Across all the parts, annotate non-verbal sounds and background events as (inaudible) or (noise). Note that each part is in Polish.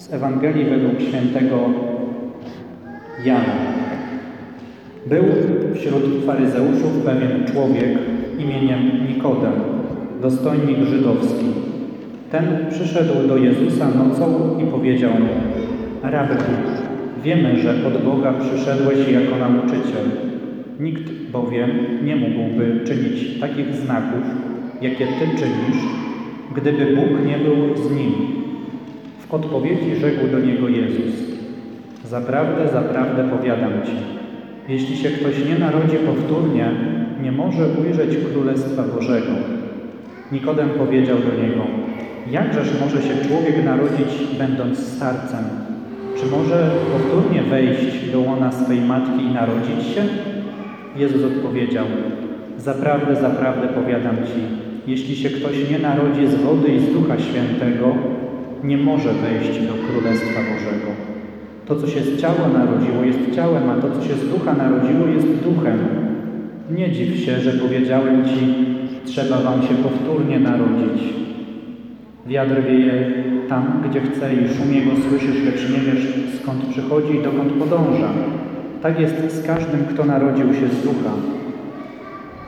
z Ewangelii według świętego Jana. Był wśród faryzeuszów pewien człowiek imieniem Nikodem, dostojnik żydowski. Ten przyszedł do Jezusa nocą i powiedział mu, Rabbi, wiemy, że od Boga przyszedłeś jako nauczyciel. Nikt bowiem nie mógłby czynić takich znaków, jakie Ty czynisz, gdyby Bóg nie był z nim. W odpowiedzi rzekł do niego Jezus, Zaprawdę, zaprawdę powiadam Ci, jeśli się ktoś nie narodzi powtórnie, nie może ujrzeć Królestwa Bożego. Nikodem powiedział do niego, jakżeż może się człowiek narodzić, będąc starcem? Czy może powtórnie wejść do łona swej matki i narodzić się? Jezus odpowiedział, zaprawdę, zaprawdę powiadam Ci, jeśli się ktoś nie narodzi z wody i z Ducha Świętego, nie może wejść do Królestwa Bożego. To, co się z ciała narodziło, jest ciałem, a to, co się z ducha narodziło, jest duchem. Nie dziw się, że powiedziałem Ci, trzeba Wam się powtórnie narodzić. Wiatr wieje tam, gdzie chce i szum jego słyszysz, lecz nie wiesz, skąd przychodzi i dokąd podąża. Tak jest z każdym, kto narodził się z ducha.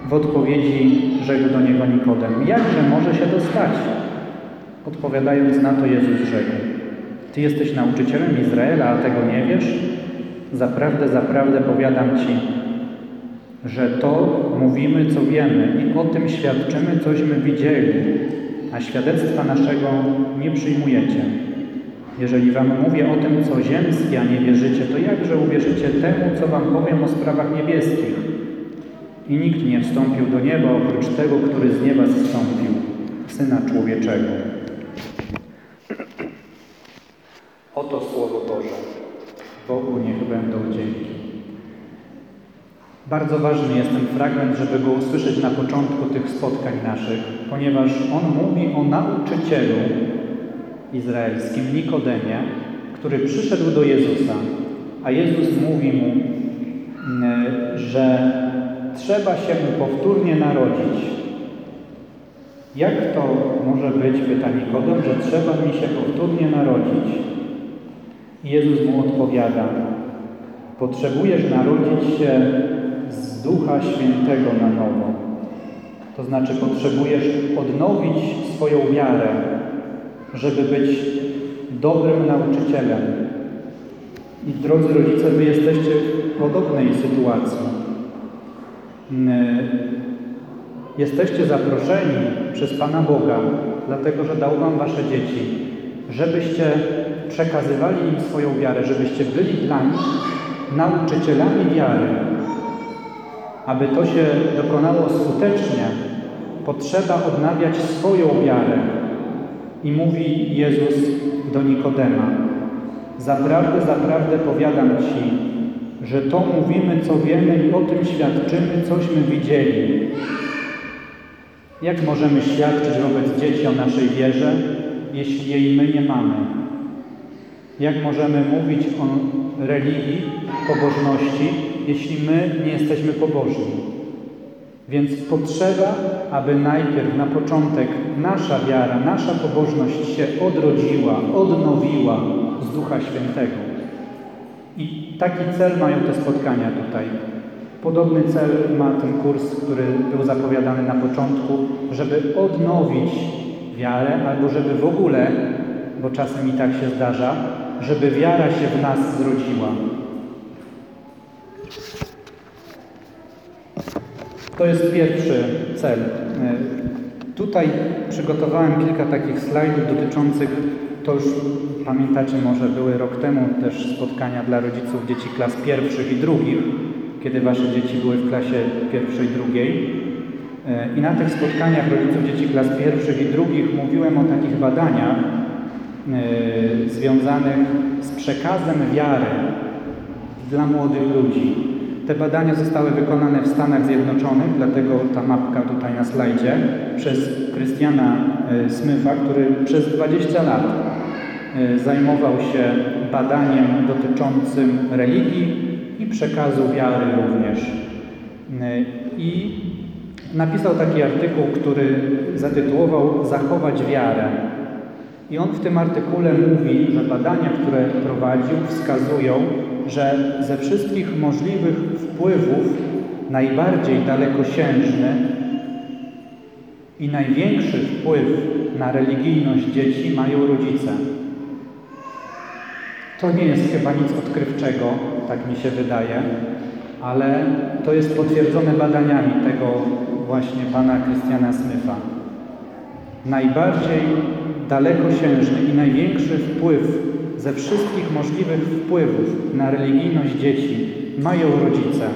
W odpowiedzi rzekł do niego Nikodem, jakże może się to stać? Odpowiadając na to, Jezus rzekł, Ty jesteś nauczycielem Izraela, a tego nie wiesz? Zaprawdę, zaprawdę powiadam Ci, że to mówimy, co wiemy i o tym świadczymy, cośmy widzieli, a świadectwa naszego nie przyjmujecie. Jeżeli Wam mówię o tym, co ziemskie, a nie wierzycie, to jakże uwierzycie temu, co Wam powiem o sprawach niebieskich? I nikt nie wstąpił do nieba oprócz tego, który z nieba zstąpił, Syna Człowieczego. Oto Słowo Boże. Bogu niech będą dzięki. Bardzo ważny jest ten fragment, żeby go usłyszeć na początku tych spotkań naszych, ponieważ on mówi o nauczycielu izraelskim Nikodemie, który przyszedł do Jezusa, a Jezus mówi mu, że trzeba się mu powtórnie narodzić. Jak to może być, pyta Nikodem, że trzeba mi się powtórnie narodzić? Jezus mu odpowiada, potrzebujesz narodzić się z Ducha Świętego na nowo. To znaczy potrzebujesz odnowić swoją wiarę, żeby być dobrym nauczycielem. I drodzy rodzice, wy jesteście w podobnej sytuacji. Jesteście zaproszeni przez Pana Boga, dlatego że dał Wam Wasze dzieci, żebyście przekazywali im swoją wiarę, żebyście byli dla nich nauczycielami wiary. Aby to się dokonało skutecznie, potrzeba odnawiać swoją wiarę. I mówi Jezus do Nikodema: Zaprawdę, zaprawdę powiadam Ci, że to mówimy, co wiemy i o tym świadczymy, cośmy widzieli. Jak możemy świadczyć wobec dzieci o naszej wierze, jeśli jej my nie mamy? Jak możemy mówić o religii, pobożności, jeśli my nie jesteśmy pobożni? Więc potrzeba, aby najpierw na początek nasza wiara, nasza pobożność się odrodziła, odnowiła z Ducha Świętego. I taki cel mają te spotkania tutaj. Podobny cel ma ten kurs, który był zapowiadany na początku, żeby odnowić wiarę, albo żeby w ogóle, bo czasem i tak się zdarza, żeby wiara się w nas zrodziła. To jest pierwszy cel. Tutaj przygotowałem kilka takich slajdów dotyczących, to już pamiętacie może były rok temu też spotkania dla rodziców dzieci klas pierwszych i drugich, kiedy wasze dzieci były w klasie pierwszej, drugiej. I na tych spotkaniach rodziców dzieci klas pierwszych i drugich mówiłem o takich badaniach związanych z przekazem wiary dla młodych ludzi. Te badania zostały wykonane w Stanach Zjednoczonych, dlatego ta mapka tutaj na slajdzie, przez Christiana Smitha, który przez 20 lat zajmował się badaniem dotyczącym religii i przekazu wiary również. I napisał taki artykuł, który zatytułował Zachować wiarę. I on w tym artykule mówi, że badania, które prowadził, wskazują, że ze wszystkich możliwych wpływów najbardziej dalekosiężny i największy wpływ na religijność dzieci mają rodzice. To nie jest chyba nic odkrywczego, tak mi się wydaje, ale to jest potwierdzone badaniami tego właśnie pana Christiana Smitha. Najbardziej dalekosiężny i największy wpływ ze wszystkich możliwych wpływów na religijność dzieci mają rodzice.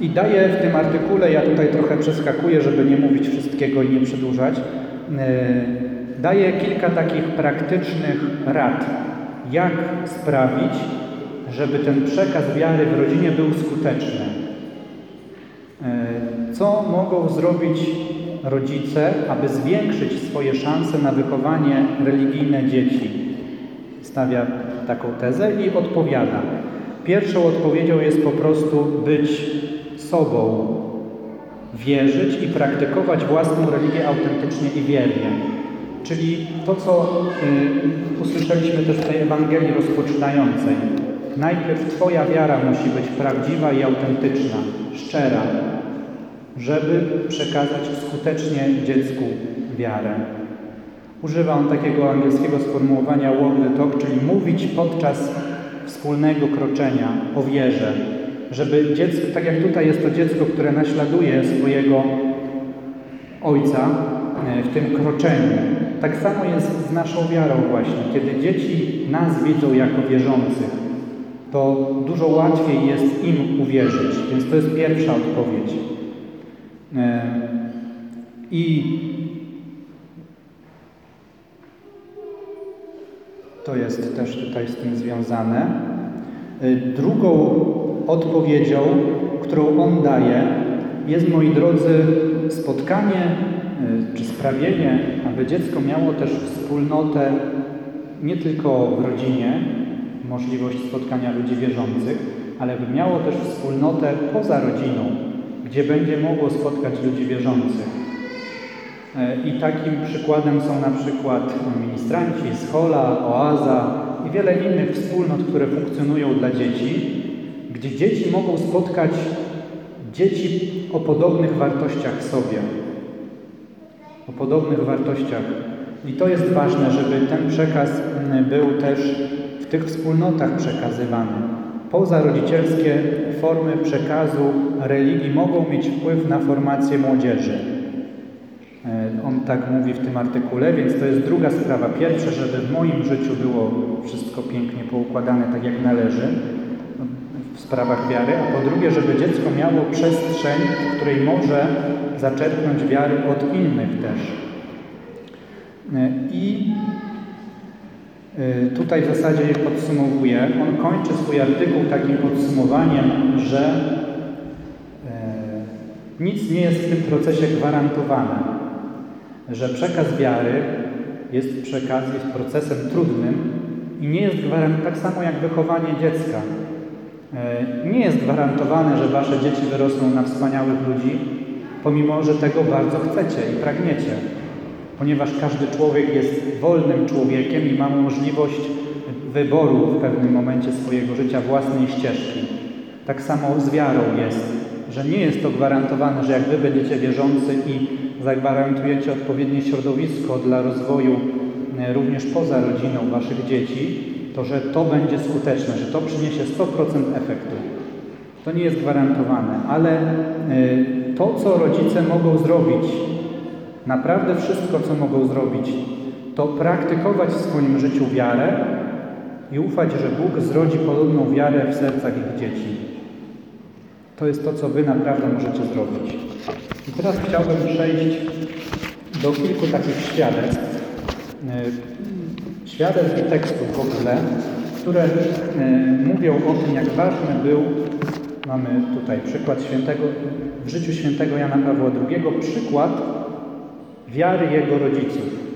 I daję w tym artykule, ja tutaj trochę przeskakuję, żeby nie mówić wszystkiego i nie przedłużać, yy, daję kilka takich praktycznych rad, jak sprawić, żeby ten przekaz wiary w rodzinie był skuteczny. Yy, co mogą zrobić rodzice, aby zwiększyć swoje szanse na wychowanie religijne dzieci? Stawia taką tezę i odpowiada. Pierwszą odpowiedzią jest po prostu być sobą, wierzyć i praktykować własną religię autentycznie i wiernie. Czyli to, co y, usłyszeliśmy też w tej Ewangelii rozpoczynającej. Najpierw Twoja wiara musi być prawdziwa i autentyczna, szczera, żeby przekazać skutecznie dziecku wiarę. Używa on takiego angielskiego sformułowania walk the talk, czyli mówić podczas wspólnego kroczenia o wierze, żeby dziecko, tak jak tutaj jest to dziecko, które naśladuje swojego ojca e, w tym kroczeniu, tak samo jest z naszą wiarą właśnie. Kiedy dzieci nas widzą jako wierzących, to dużo łatwiej jest im uwierzyć. Więc to jest pierwsza odpowiedź. E, I to jest też tutaj z tym związane. E, drugą odpowiedzią, którą on daje, jest, moi drodzy, spotkanie y, czy sprawienie, aby dziecko miało też wspólnotę nie tylko w rodzinie, możliwość spotkania ludzi wierzących, ale by miało też wspólnotę poza rodziną, gdzie będzie mogło spotkać ludzi wierzących. Y, I takim przykładem są na przykład ministranci, schola, oaza i wiele innych wspólnot, które funkcjonują dla dzieci, gdzie dzieci mogą spotkać dzieci o podobnych wartościach sobie, o podobnych wartościach. I to jest ważne, żeby ten przekaz mm, był też w tych wspólnotach przekazywany. Pozarodzicielskie formy przekazu religii mogą mieć wpływ na formację młodzieży. E, on tak mówi w tym artykule, więc to jest druga sprawa. Pierwsze, żeby w moim życiu było wszystko pięknie poukładane tak jak należy, w sprawach wiary, a po drugie, żeby dziecko miało przestrzeń, w której może zaczerpnąć wiary od innych też. E, I tutaj w zasadzie je podsumowuje. On kończy swój artykuł takim podsumowaniem, że e, nic nie jest w tym procesie gwarantowane, że przekaz wiary jest przekaz, jest procesem trudnym i nie jest gwarantowane, tak samo jak wychowanie dziecka. E, nie jest gwarantowane, że wasze dzieci wyrosną na wspaniałych ludzi, pomimo że tego bardzo chcecie i pragniecie, ponieważ każdy człowiek jest wolnym człowiekiem i ma możliwość wyboru w pewnym momencie swojego życia własnej ścieżki. Tak samo z wiarą jest, że nie jest to gwarantowane, że jak wy będziecie wierzący i zagwarantujecie odpowiednie środowisko dla rozwoju e, również poza rodziną waszych dzieci, to że to będzie skuteczne, że to przyniesie 100% efektu. To nie jest gwarantowane, ale y, to, co rodzice mogą zrobić, naprawdę wszystko, co mogą zrobić, to praktykować w swoim życiu wiarę i ufać, że Bóg zrodzi podobną wiarę w sercach ich dzieci. To jest to, co Wy naprawdę możecie zrobić. I teraz chciałbym przejść do kilku takich świadectw. Y, świadectw i tekstów w ogóle, które e, mówią o tym, jak ważny był, mamy tutaj przykład świętego, w życiu świętego Jana Pawła II, przykład wiary jego rodziców.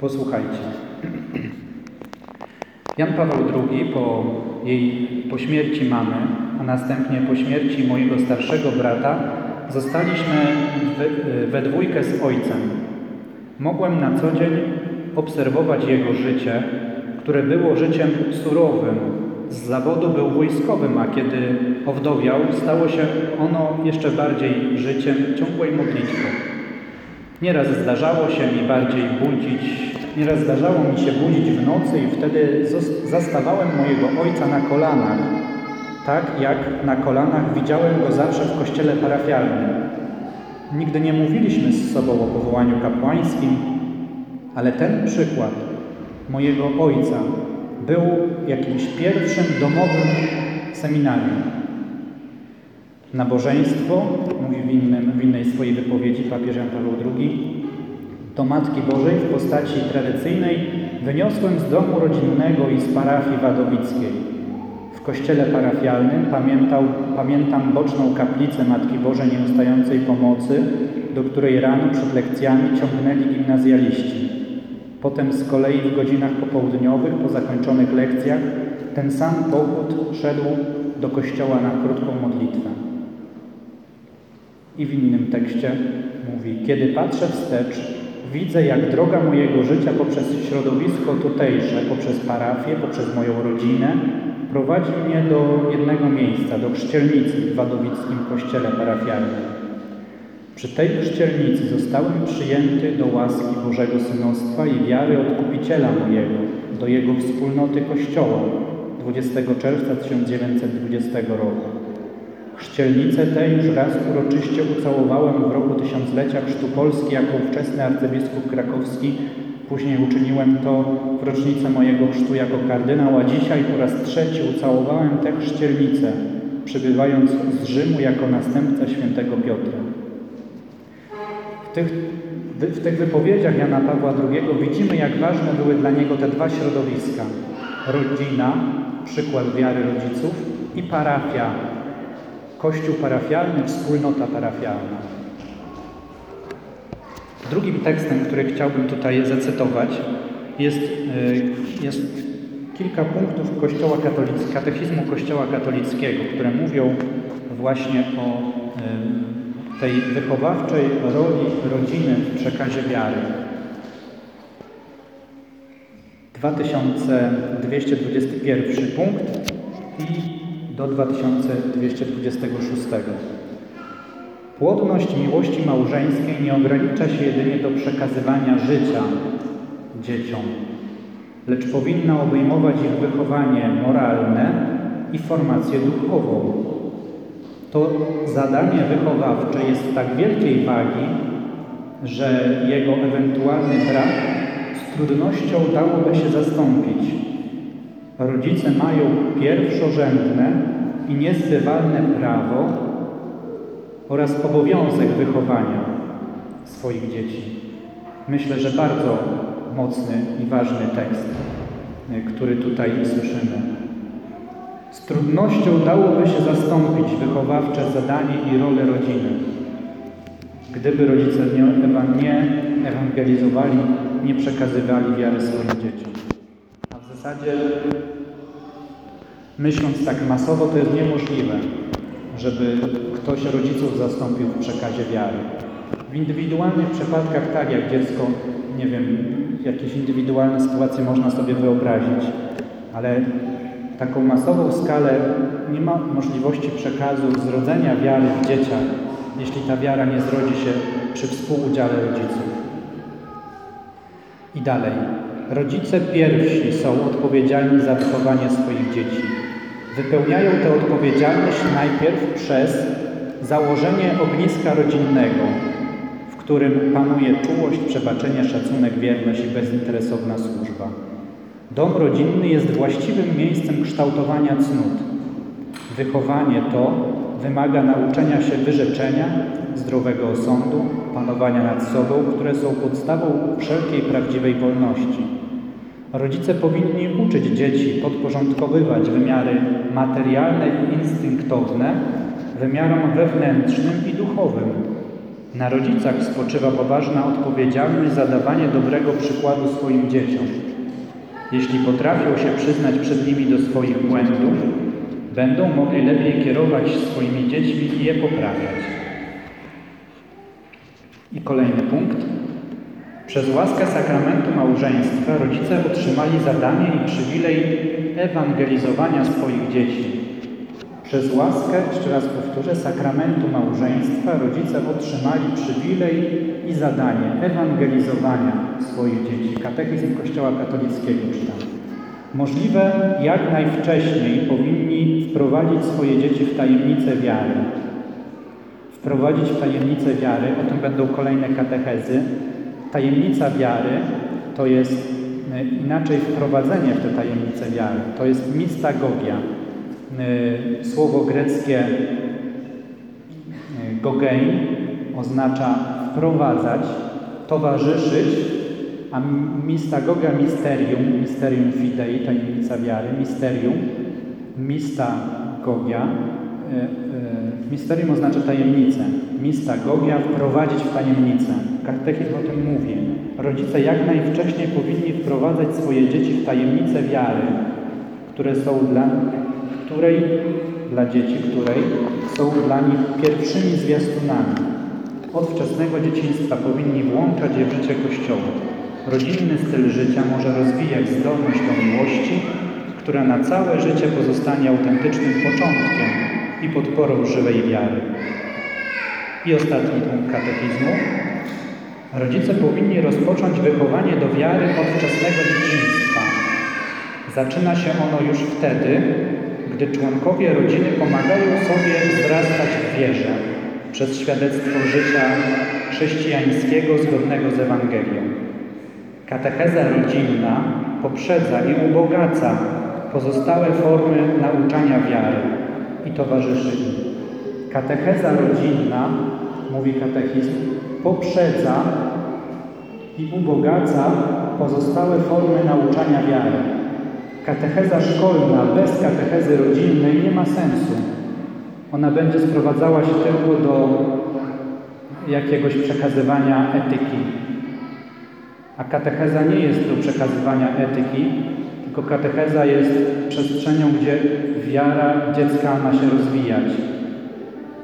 Posłuchajcie. Jan Paweł II po jej po śmierci mamy, a następnie po śmierci mojego starszego brata, zostaliśmy we, we dwójkę z ojcem. Mogłem na co dzień obserwować jego życie, które było życiem surowym. Z zawodu był wojskowym, a kiedy owdowiał, stało się ono jeszcze bardziej życiem ciągłej modlitwy. Nieraz zdarzało się mi bardziej budzić, nieraz zdarzało mi się budzić w nocy i wtedy zastawałem mojego ojca na kolanach, tak jak na kolanach widziałem go zawsze w kościele parafialnym. Nigdy nie mówiliśmy z sobą o powołaniu kapłańskim, ale ten przykład mojego ojca był jakimś pierwszym domowym seminarium. Nabożeństwo, mówi w, innym, w innej swojej wypowiedzi papież Jan Paweł II, do Matki Bożej w postaci tradycyjnej wyniosłem z domu rodzinnego i z parafii wadowickiej. W kościele parafialnym pamiętał, pamiętam boczną kaplicę Matki Bożej Nieustającej Pomocy, do której rano przed lekcjami ciągnęli gimnazjaliści. Potem z kolei w godzinach popołudniowych, po zakończonych lekcjach, ten sam pochód szedł do kościoła na krótką modlitwę. I w innym tekście mówi: Kiedy patrzę wstecz, widzę, jak droga mojego życia poprzez środowisko tutejsze, poprzez parafię, poprzez moją rodzinę, prowadzi mnie do jednego miejsca, do chrzcielnicy w wadowickim kościele parafialnym. Przy tej chrzcielnicy zostałem przyjęty do łaski Bożego Synostwa i wiary Odkupiciela mojego, do Jego wspólnoty Kościoła 20 czerwca 1920 roku. Chrzcielnicę tę już raz uroczyście ucałowałem w roku tysiąclecia Chrztu Polski jako ówczesny arcybiskup krakowski. Później uczyniłem to w rocznicę mojego chrztu jako kardynał, a dzisiaj po raz trzeci ucałowałem tę chrzcielnicę, przybywając z Rzymu jako następca świętego Piotra. W tych, w tych wypowiedziach Jana Pawła II widzimy, jak ważne były dla niego te dwa środowiska. Rodzina, przykład wiary rodziców i parafia, kościół parafialny, wspólnota parafialna. Drugim tekstem, który chciałbym tutaj zacytować, jest, y, jest kilka punktów Kościoła katolickiego, katechizmu Kościoła katolickiego, które mówią właśnie o tej wychowawczej roli rodziny w przekazie wiary. 2221 punkt i do 2226. Płodność miłości małżeńskiej nie ogranicza się jedynie do przekazywania życia dzieciom, lecz powinna obejmować ich wychowanie moralne i formację duchową. To zadanie wychowawcze jest tak wielkiej wagi, że jego ewentualny brak z trudnością dałoby się zastąpić. Rodzice mają pierwszorzędne i niezbywalne prawo oraz obowiązek wychowania swoich dzieci. Myślę, że bardzo mocny i ważny tekst, który tutaj słyszymy. Z trudnością dałoby się zastąpić wychowawcze zadanie i rolę rodziny, gdyby rodzice nie ewangelizowali, nie przekazywali wiary swoim dzieciom. Zasadzie, myśląc tak masowo, to jest niemożliwe, żeby ktoś rodziców zastąpił w przekazie wiary. W indywidualnych przypadkach tak, jak dziecko, nie wiem, jakieś indywidualne sytuacje można sobie wyobrazić, ale taką masową skalę nie ma możliwości przekazu zrodzenia wiary w dzieciach, jeśli ta wiara nie zrodzi się przy współudziale rodziców. I dalej. Rodzice pierwsi są odpowiedzialni za wychowanie swoich dzieci. Wypełniają tę odpowiedzialność najpierw przez założenie ogniska rodzinnego, w którym panuje czułość, przebaczenie, szacunek, wierność i bezinteresowna służba. Dom rodzinny jest właściwym miejscem kształtowania cnót. Wychowanie to wymaga nauczenia się wyrzeczenia, zdrowego osądu, panowania nad sobą, które są podstawą wszelkiej prawdziwej wolności. Rodzice powinni uczyć dzieci podporządkowywać wymiary materialne i instynktowne wymiarom wewnętrznym i duchowym. Na rodzicach spoczywa poważna odpowiedzialność za dawanie dobrego przykładu swoim dzieciom. Jeśli potrafią się przyznać przed nimi do swoich błędów, będą mogli lepiej kierować swoimi dziećmi i je poprawiać. I kolejny punkt. Przez łaskę sakramentu małżeństwa rodzice otrzymali zadanie i przywilej ewangelizowania swoich dzieci. Przez łaskę, jeszcze raz powtórzę, sakramentu małżeństwa rodzice otrzymali przywilej i zadanie ewangelizowania swoich dzieci. Katechizm Kościoła katolickiego czytam. Możliwe jak najwcześniej powinni wprowadzić swoje dzieci w tajemnicę wiary. Wprowadzić w tajemnicę wiary, o tym będą kolejne katechezy. Tajemnica wiary to jest e, inaczej wprowadzenie w tę tajemnicę wiary. To jest mistagogia. E, Słowo greckie e, gogein oznacza wprowadzać, towarzyszyć, a mistagoga misterium, misterium fidei, tajemnica wiary, misterium, mistagogia, misterium oznacza tajemnicę, mistagogia, wprowadzić w tajemnicę. Katechizm o tym mówi. Rodzice jak najwcześniej powinni wprowadzać swoje dzieci w tajemnicę wiary, które są dla, której, dla dzieci, której są dla nich pierwszymi zwiastunami. Od wczesnego dzieciństwa powinni włączać je w życie Kościoła. Rodzinny styl życia może rozwijać zdolność do miłości, która na całe życie pozostanie autentycznym początkiem i podporą żywej wiary. I ostatni punkt katechizmu. Rodzice powinni rozpocząć wychowanie do wiary od wczesnego dzieciństwa. Zaczyna się ono już wtedy, gdy członkowie rodziny pomagają sobie wzrastać w wierze przez świadectwo życia chrześcijańskiego zgodnego z Ewangelią. Katecheza rodzinna poprzedza i ubogaca pozostałe formy nauczania wiary i towarzyszy. Katecheza rodzinna, mówi katechizm, poprzedza i ubogaca pozostałe formy nauczania wiary. Katecheza szkolna bez katechezy rodzinnej nie ma sensu. Ona będzie sprowadzała się tylko do jakiegoś przekazywania etyki. A katecheza nie jest do przekazywania etyki, tylko katecheza jest przestrzenią, gdzie wiara dziecka ma się rozwijać.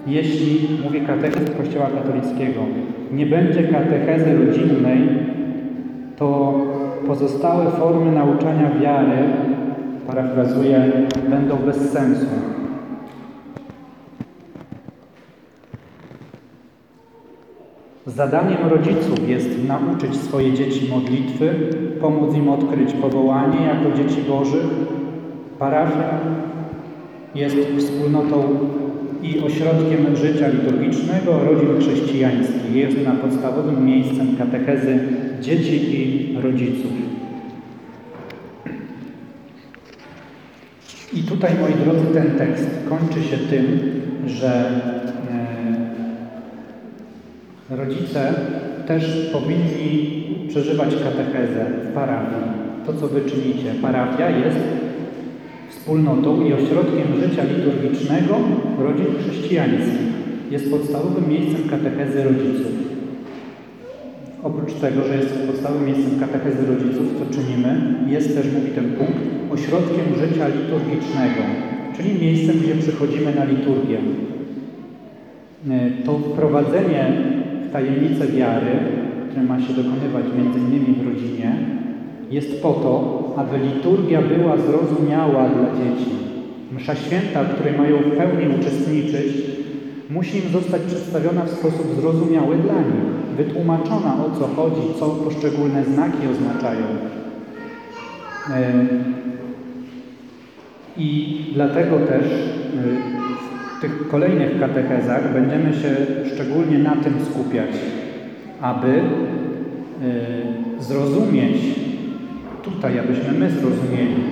Jeśli, mówi katechizm Kościoła katolickiego, nie będzie katechezy rodzinnej, to pozostałe formy nauczania wiary, parafrazuję, będą bez sensu. Zadaniem rodziców jest nauczyć swoje dzieci modlitwy, pomóc im odkryć powołanie jako dzieci Bożych. Parafia jest wspólnotą i ośrodkiem życia liturgicznego rodzin chrześcijańskich. Jest ona podstawowym miejscem katechezy dzieci i rodziców. I tutaj, moi drodzy, ten tekst kończy się tym, że e, rodzice też powinni przeżywać katechezę w parafii. To, co wy czynicie. Parafia jest wspólnotą i ośrodkiem życia liturgicznego rodzin chrześcijańskich. Jest podstawowym miejscem katechezy rodziców. Oprócz tego, że jest podstawowym miejscem katechezy rodziców, co czynimy, jest też, mówi ten punkt, ośrodkiem życia liturgicznego, czyli miejscem, gdzie przychodzimy na liturgię. To wprowadzenie w tajemnicę wiary, które ma się dokonywać między innymi w rodzinie, jest po to, aby liturgia była zrozumiała dla dzieci. Msza święta, w której mają w pełni uczestniczyć, musi im zostać przedstawiona w sposób zrozumiały dla nich, wytłumaczona o co chodzi, co poszczególne znaki oznaczają. I dlatego też w tych kolejnych katechezach będziemy się szczególnie na tym skupiać, aby zrozumieć tutaj, abyśmy my zrozumieli,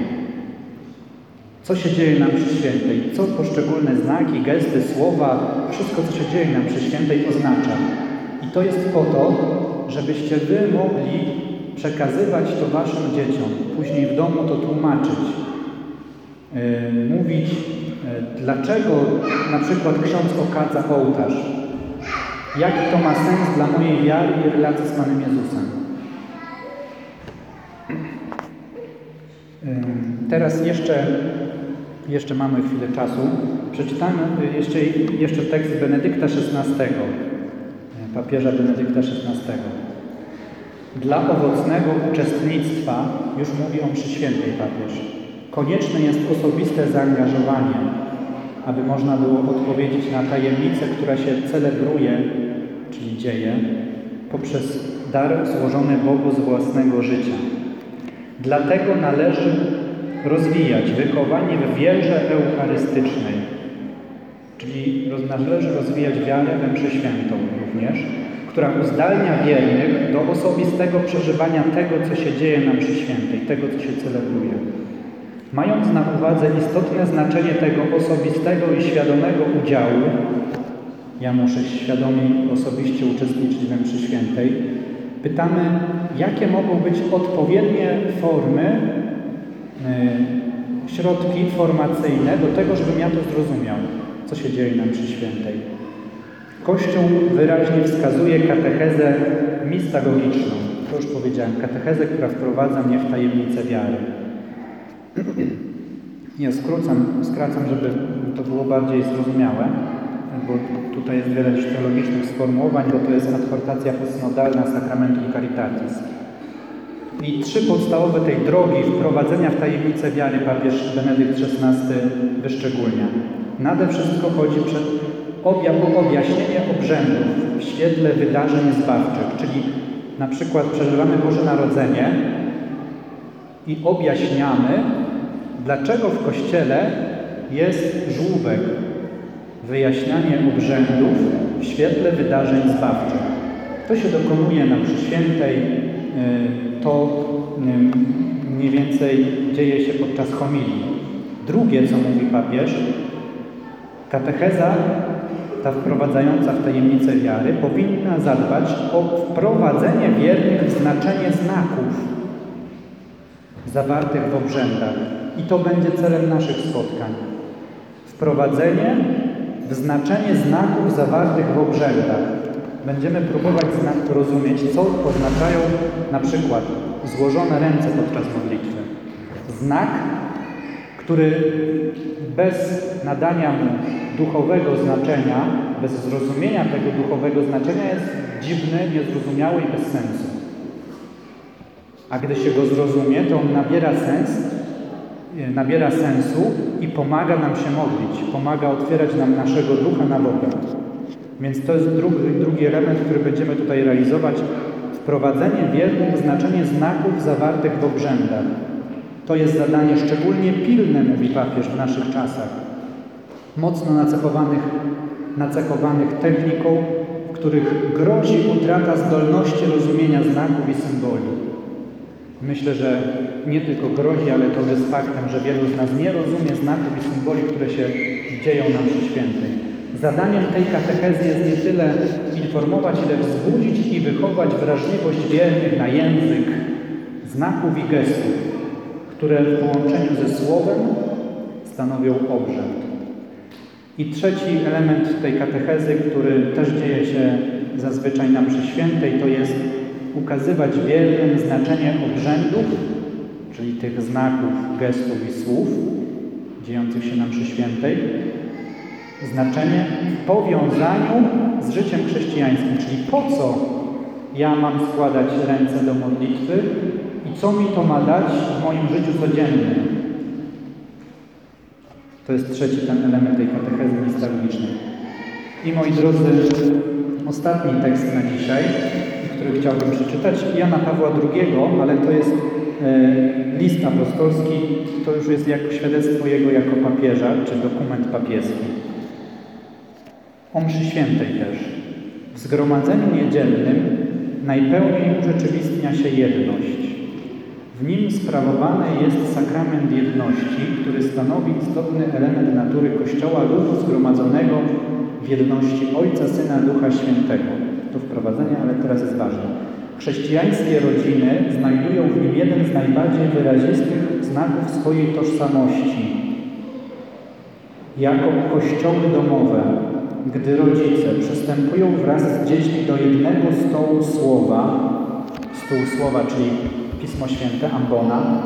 co się dzieje na mszy świętej, co poszczególne znaki, gesty, słowa, wszystko, co się dzieje na mszy świętej oznacza. I to jest po to, żebyście wy mogli przekazywać to waszym dzieciom, później w domu to tłumaczyć, yy, mówić, yy, dlaczego na przykład ksiądz okadza ołtarz, jaki to ma sens dla mojej wiary i relacji z Panem Jezusem. Teraz jeszcze, jeszcze mamy chwilę czasu. Przeczytamy jeszcze, jeszcze tekst Benedykta XVI. papieża Benedykta XVI. Dla owocnego uczestnictwa, już mówi o mszy świętej papież, konieczne jest osobiste zaangażowanie, aby można było odpowiedzieć na tajemnicę, która się celebruje, czyli dzieje, poprzez dar złożony Bogu z własnego życia. Dlatego należy rozwijać wychowanie w wierze eucharystycznej, czyli należy rozwijać wiarę we mszy świętą również, która uzdalnia wiernych do osobistego przeżywania tego, co się dzieje na mszy świętej, tego, co się celebruje. Mając na uwadze istotne znaczenie tego osobistego i świadomego udziału, ja muszę świadomie osobiście uczestniczyć we mszy świętej, pytamy, jakie mogą być odpowiednie formy, środki formacyjne do tego, żebym ja to zrozumiał, co się dzieje na mszy świętej. Kościół wyraźnie wskazuje katechezę mistagogiczną. To już powiedziałem, katechezę, która wprowadza mnie w tajemnicę wiary. (clears throat) Ja skrócam, skracam, żeby to było bardziej zrozumiałe, bo tutaj jest wiele teologicznych sformułowań, bo to jest adhortacja posynodalna Sacramentum Caritatis. I trzy podstawowe tej drogi wprowadzenia w tajemnicę wiary papież Benedykt XVI wyszczególnia. Nade wszystko chodzi przed o objaśnienie obrzędów w świetle wydarzeń zbawczych, czyli na przykład przeżywamy Boże Narodzenie i objaśniamy, dlaczego w Kościele jest żłóbek, wyjaśnianie obrzędów w świetle wydarzeń zbawczych. To się dokonuje na mszy świętej, y, to mniej więcej dzieje się podczas homilii. Drugie, co mówi papież, katecheza ta wprowadzająca w tajemnicę wiary powinna zadbać o wprowadzenie wiernych w znaczenie znaków zawartych w obrzędach. I to będzie celem naszych spotkań. Wprowadzenie w znaczenie znaków zawartych w obrzędach. Będziemy próbować rozumieć, co oznaczają na przykład złożone ręce podczas modlitwy. Znak, który bez nadania mu duchowego znaczenia, bez zrozumienia tego duchowego znaczenia jest dziwny, niezrozumiały i bez sensu. A gdy się go zrozumie, to on nabiera sens, nabiera sensu i pomaga nam się modlić, pomaga otwierać nam naszego ducha na Boga. Więc to jest drugi, drugi element, który będziemy tutaj realizować. Wprowadzenie wiernych znaczenie znaków zawartych w obrzędach. To jest zadanie szczególnie pilne, mówi papież w naszych czasach mocno nacechowanych, nacechowanych techniką, w których grozi utrata zdolności rozumienia znaków i symboli. Myślę, że nie tylko grozi, ale to jest faktem, że wielu z nas nie rozumie znaków i symboli, które się dzieją na mszy świętej. Zadaniem tej katechezy jest nie tyle informować, ile wzbudzić i wychować wrażliwość wiernych na język znaków i gestów, które w połączeniu ze słowem stanowią obrzęd. I trzeci element tej katechezy, który też dzieje się zazwyczaj na mszy świętej, to jest ukazywać wiernym znaczenie obrzędów, czyli tych znaków, gestów i słów dziejących się na mszy świętej, znaczenie w powiązaniu z życiem chrześcijańskim, czyli po co ja mam składać ręce do modlitwy i co mi to ma dać w moim życiu codziennym. To jest trzeci ten element tej katechezy liturgicznej. I moi drodzy, ostatni tekst na dzisiaj, który chciałbym przeczytać, Jana Pawła II, ale to jest e, list apostolski, to już jest jak świadectwo jego jako papieża, czy dokument papieski. O mszy świętej też. W zgromadzeniu niedzielnym najpełniej urzeczywistnia się jedność. W nim sprawowany jest sakrament jedności, który stanowi istotny element natury Kościoła ludu zgromadzonego w jedności Ojca, Syna, Ducha Świętego. To wprowadzenie, ale teraz jest ważne. Chrześcijańskie rodziny znajdują w nim jeden z najbardziej wyrazistych znaków swojej tożsamości. Jako kościoły domowe, gdy rodzice przystępują wraz z dziećmi do jednego stołu słowa, stół słowa, czyli Pismo Święte, ambona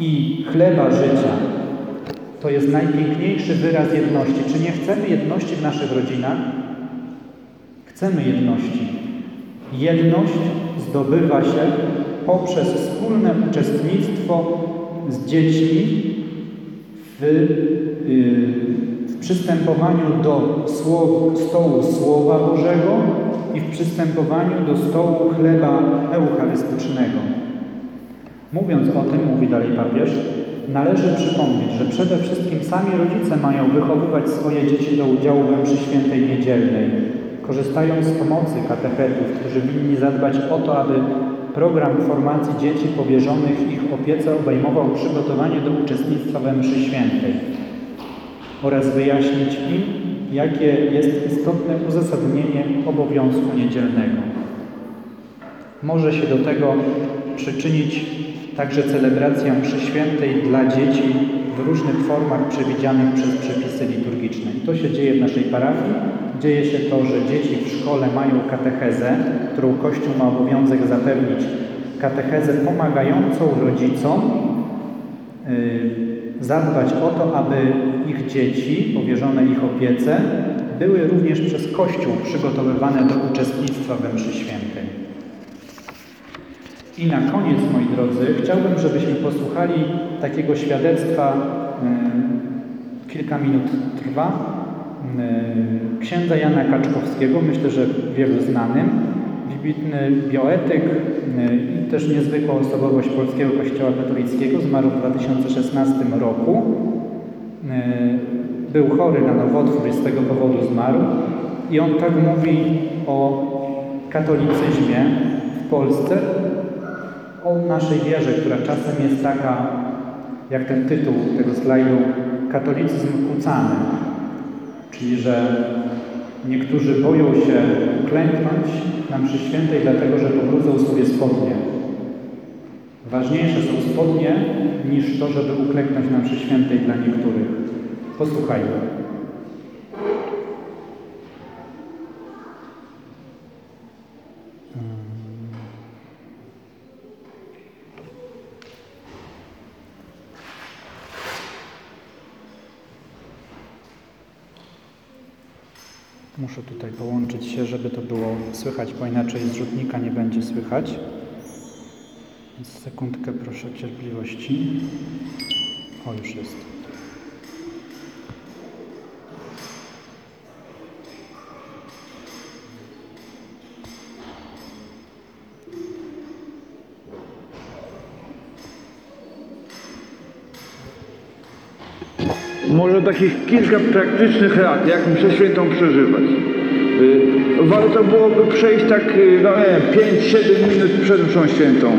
i chleba życia, to jest najpiękniejszy wyraz jedności. Czy nie chcemy jedności w naszych rodzinach? Chcemy jedności. Jedność zdobywa się poprzez wspólne uczestnictwo z dziećmi w, yy, przystępowaniu do stołu Słowa Bożego i w przystępowaniu do stołu chleba eucharystycznego. Mówiąc o tym, mówi dalej papież, należy przypomnieć, że przede wszystkim sami rodzice mają wychowywać swoje dzieci do udziału we mszy świętej niedzielnej, korzystając z pomocy katechetów, którzy winni zadbać o to, aby program formacji dzieci powierzonych ich opiece obejmował przygotowanie do uczestnictwa we mszy świętej oraz wyjaśnić im, jakie jest istotne uzasadnienie obowiązku niedzielnego. Może się do tego przyczynić także celebracja mszy świętej dla dzieci w różnych formach przewidzianych przez przepisy liturgiczne. To się dzieje w naszej parafii. Dzieje się to, że dzieci w szkole mają katechezę, którą Kościół ma obowiązek zapewnić. Katechezę pomagającą rodzicom yy, zadbać o to, aby ich dzieci, powierzone ich opiece, były również przez Kościół przygotowywane do uczestnictwa we mszy świętej. I na koniec, moi drodzy, chciałbym, żebyśmy posłuchali takiego świadectwa, y, kilka minut trwa, y, księdza Jana Kaczkowskiego, myślę, że wielu znanym, wybitny bioetyk y, i też niezwykła osobowość Polskiego Kościoła Katolickiego, zmarł w 2016 roku. Był chory na nowotwór i z tego powodu zmarł. I on tak mówi o katolicyzmie w Polsce, o naszej wierze, która czasem jest taka, jak ten tytuł tego slajdu, katolicyzm kłócany. Czyli, że niektórzy boją się klęknąć na mszy świętej, dlatego że pobrudzą sobie spodnie. Ważniejsze są spodnie niż to, żeby uklęknąć na mszy świętej dla niektórych. Posłuchajmy. Muszę tutaj połączyć się, żeby to było słychać, bo inaczej z rzutnika nie będzie słychać. Więc sekundkę proszę cierpliwości. O, już jest. Może takich kilka praktycznych rad, jak mszę świętą przeżywać. Y, Warto byłoby przejść tak, y, no nie wiem, 5-7 minut przed mszą świętą.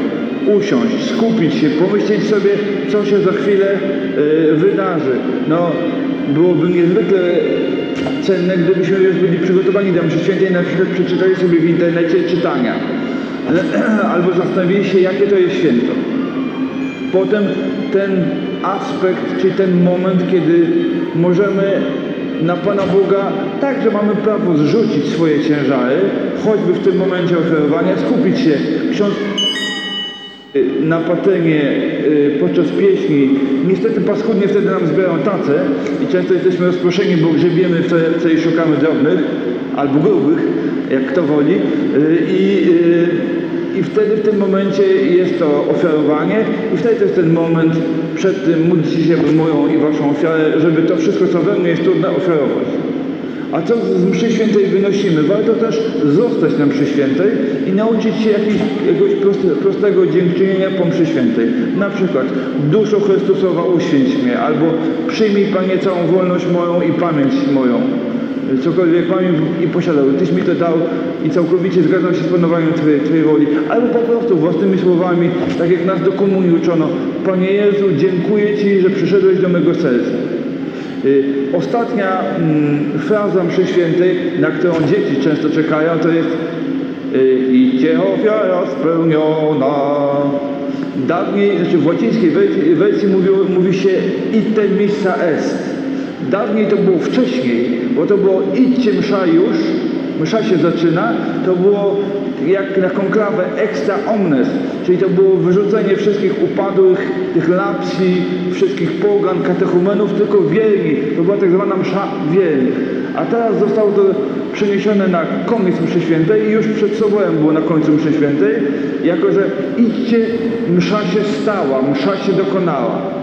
Usiąść, skupić się, pomyśleć sobie, co się za chwilę y, wydarzy. No, byłoby niezwykle cenne, gdybyśmy już byli przygotowani do mszy świętej, na przykład przeczytali sobie w internecie czytania. (clears throat) Albo zastanowili się, jakie to jest święto. Potem ten aspekt, czy ten moment, kiedy możemy na Pana Boga także mamy prawo zrzucić swoje ciężary, choćby w tym momencie ofiarowania, skupić się. Ksiądz y, na patynie y, podczas pieśni, niestety paskudnie wtedy nam zbierają tace i często jesteśmy rozproszeni, bo grzebiemy w torebce i szukamy drobnych albo grubych, jak kto woli. Y, I i wtedy w tym momencie jest to ofiarowanie i wtedy to jest ten moment przed tym módlcie się moją i waszą ofiarę, żeby to wszystko co we mnie jest trudne ofiarować. A co z mszy świętej wynosimy? Warto też zostać na mszy świętej i nauczyć się jakiegoś, prostego dziękczynienia po mszy świętej. Na przykład duszo Chrystusowa uświęć mnie, albo przyjmij Panie całą wolność moją i pamięć moją cokolwiek mam i posiadał. Tyś mi to dał i całkowicie zgadzam się z panowaniem Twojej, Twojej woli. Albo po prostu własnymi słowami, tak jak nas do komunii uczono. Panie Jezu, dziękuję Ci, że przyszedłeś do mego serca. Y, Ostatnia mm, fraza mszy świętej, na którą dzieci często czekają, to jest y, Idzie ofiara spełniona. Dawniej, znaczy w łacińskiej wersji, wersji mówi, mówi się ite missa est. Dawniej to było wcześniej, bo to było idźcie msza już, msza się zaczyna, to było jak na konklawę extra omnes, czyli to było wyrzucenie wszystkich upadłych, tych lapsi, wszystkich pogan, katechumenów, tylko wierni. To była tak zwana msza wiernych. A teraz zostało to przeniesione na koniec mszy świętej i już przed sobą było na końcu mszy świętej, jako że idźcie, msza się stała, msza się dokonała.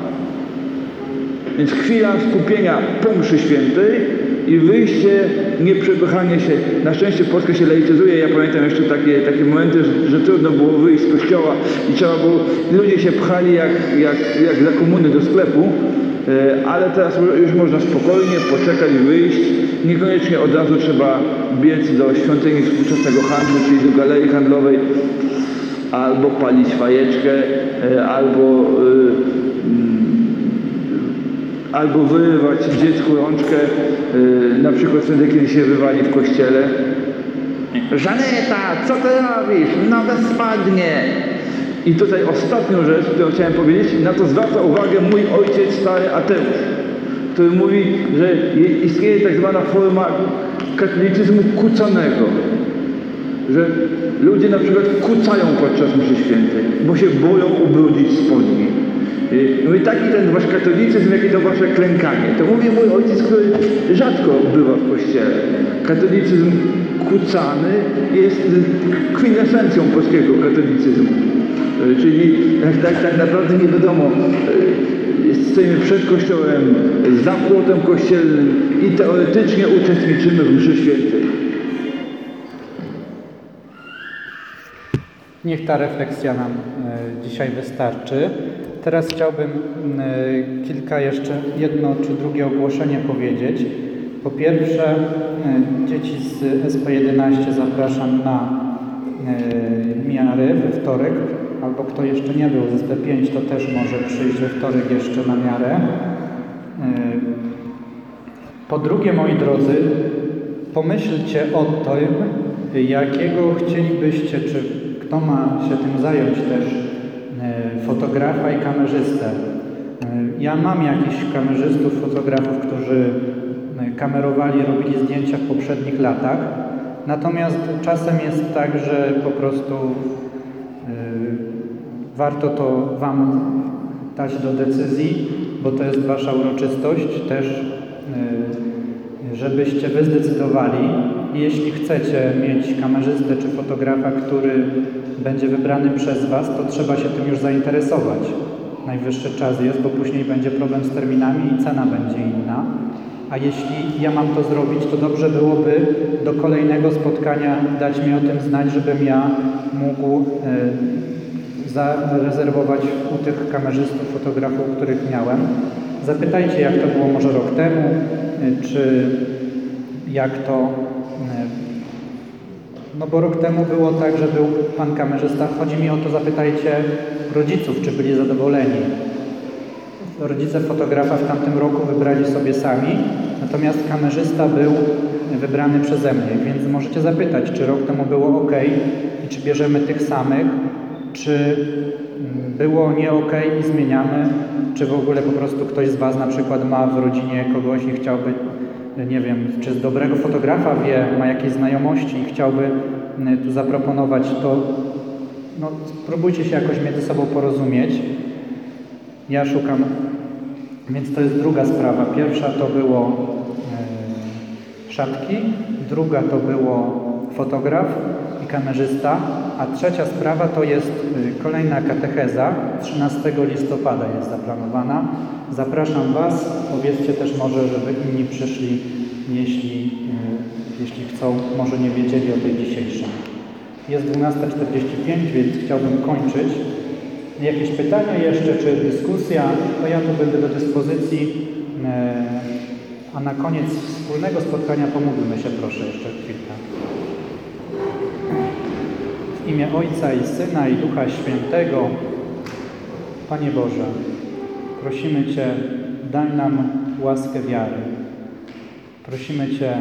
Więc chwila skupienia po mszy świętej i wyjście, nie przepychanie się. Na szczęście Polska się laicyzuje. Ja pamiętam jeszcze takie, takie momenty, że, że trudno było wyjść z kościoła i trzeba było, ludzie się pchali jak, jak, jak za komuny do sklepu, e, ale teraz już można spokojnie poczekać, wyjść. Niekoniecznie od razu trzeba biec do świątyni współczesnego handlu, czyli do galerii handlowej, albo palić fajeczkę, e, albo e, albo wyrywać dziecku rączkę, yy, na przykład wtedy, kiedy się wywali w kościele. Żaneta, co ty robisz? Nowe spadnie! I tutaj ostatnią rzecz, którą chciałem powiedzieć, na to zwraca uwagę mój ojciec, stary ateusz, który mówi, że je- istnieje tak zwana forma katolicyzmu kuconego, że ludzie na przykład kucają podczas mszy świętej, bo się boją ubrudzić spodni. I Mówi, taki ten wasz katolicyzm, jakie to wasze klękanie. To mówi mój ojciec, który rzadko bywa w kościele. Katolicyzm kucany jest kwintesencją polskiego katolicyzmu. E, Czyli tak, tak, tak naprawdę nie wiadomo, e, stoimy przed kościołem, za płotem kościelnym i teoretycznie uczestniczymy w mszy świętej. Niech ta refleksja nam dzisiaj wystarczy. Teraz chciałbym m, e, kilka jeszcze, jedno czy drugie ogłoszenie powiedzieć. Po pierwsze, e, dzieci z SP11 zapraszam na e, miary we wtorek, albo kto jeszcze nie był z SP5, to też może przyjść we wtorek jeszcze na miarę. Po drugie, moi drodzy, pomyślcie o tym, jakiego chcielibyście, czy kto ma się tym zająć też, fotografa i kamerzystę. E, Ja mam jakichś kamerzystów, fotografów, którzy e, kamerowali, robili zdjęcia w poprzednich latach. Natomiast czasem jest tak, że po prostu e, warto to Wam dać do decyzji, bo to jest Wasza uroczystość też, żebyście Wy zdecydowali. Jeśli chcecie mieć kamerzystę czy fotografa, który będzie wybrany przez Was, to trzeba się tym już zainteresować. Najwyższy czas jest, bo później będzie problem z terminami i cena będzie inna. A jeśli ja mam to zrobić, to dobrze byłoby do kolejnego spotkania dać mi o tym znać, żebym ja mógł y, zarezerwować u tych kamerzystów, fotografów, których miałem. Zapytajcie, jak to było może rok temu, y, czy jak to. No bo rok temu było tak, że był pan kamerzysta. Chodzi mi o to, zapytajcie rodziców, czy byli zadowoleni. Rodzice fotografa w tamtym roku wybrali sobie sami, natomiast kamerzysta był wybrany przeze mnie, więc możecie zapytać, czy rok temu było ok i czy bierzemy tych samych, czy mm, było nie ok i zmieniamy, czy w ogóle po prostu ktoś z Was na przykład ma w rodzinie kogoś i chciałby, nie wiem, czy z dobrego fotografa wie, ma jakieś znajomości i chciałby mm, tu zaproponować, to no, spróbujcie się jakoś między sobą porozumieć. Ja szukam, więc to jest druga sprawa. Pierwsza to było e, szatki, druga to było fotograf i kamerzysta, a trzecia sprawa to jest e, kolejna katecheza. 13 listopada jest zaplanowana. Zapraszam Was. Powiedzcie też może, żeby inni przyszli, jeśli, e, jeśli chcą, może nie wiedzieli o tej dzisiejszej. Jest 12.45, więc chciałbym kończyć. Jakieś pytania jeszcze, czy dyskusja, to ja tu będę do dyspozycji. E, A na koniec wspólnego spotkania pomódlmy się proszę jeszcze chwilkę. W imię Ojca i Syna i Ducha Świętego. Panie Boże, prosimy Cię, daj nam łaskę wiary. Prosimy Cię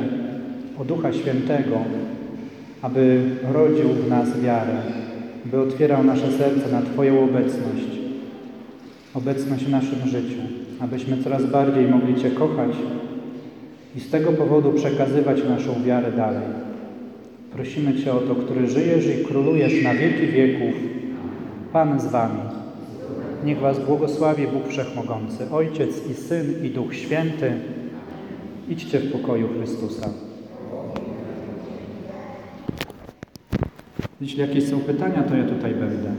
o Ducha Świętego, aby rodził w nas wiarę, by otwierał nasze serce na Twoją obecność, obecność w naszym życiu, abyśmy coraz bardziej mogli Cię kochać i z tego powodu przekazywać naszą wiarę dalej. Prosimy Cię o to, który żyjesz i królujesz na wieki wieków, Pan z Wami. Niech Was błogosławi Bóg Wszechmogący, Ojciec i Syn i Duch Święty. Idźcie w pokoju Chrystusa. Jeśli jakieś są pytania, to ja tutaj będę.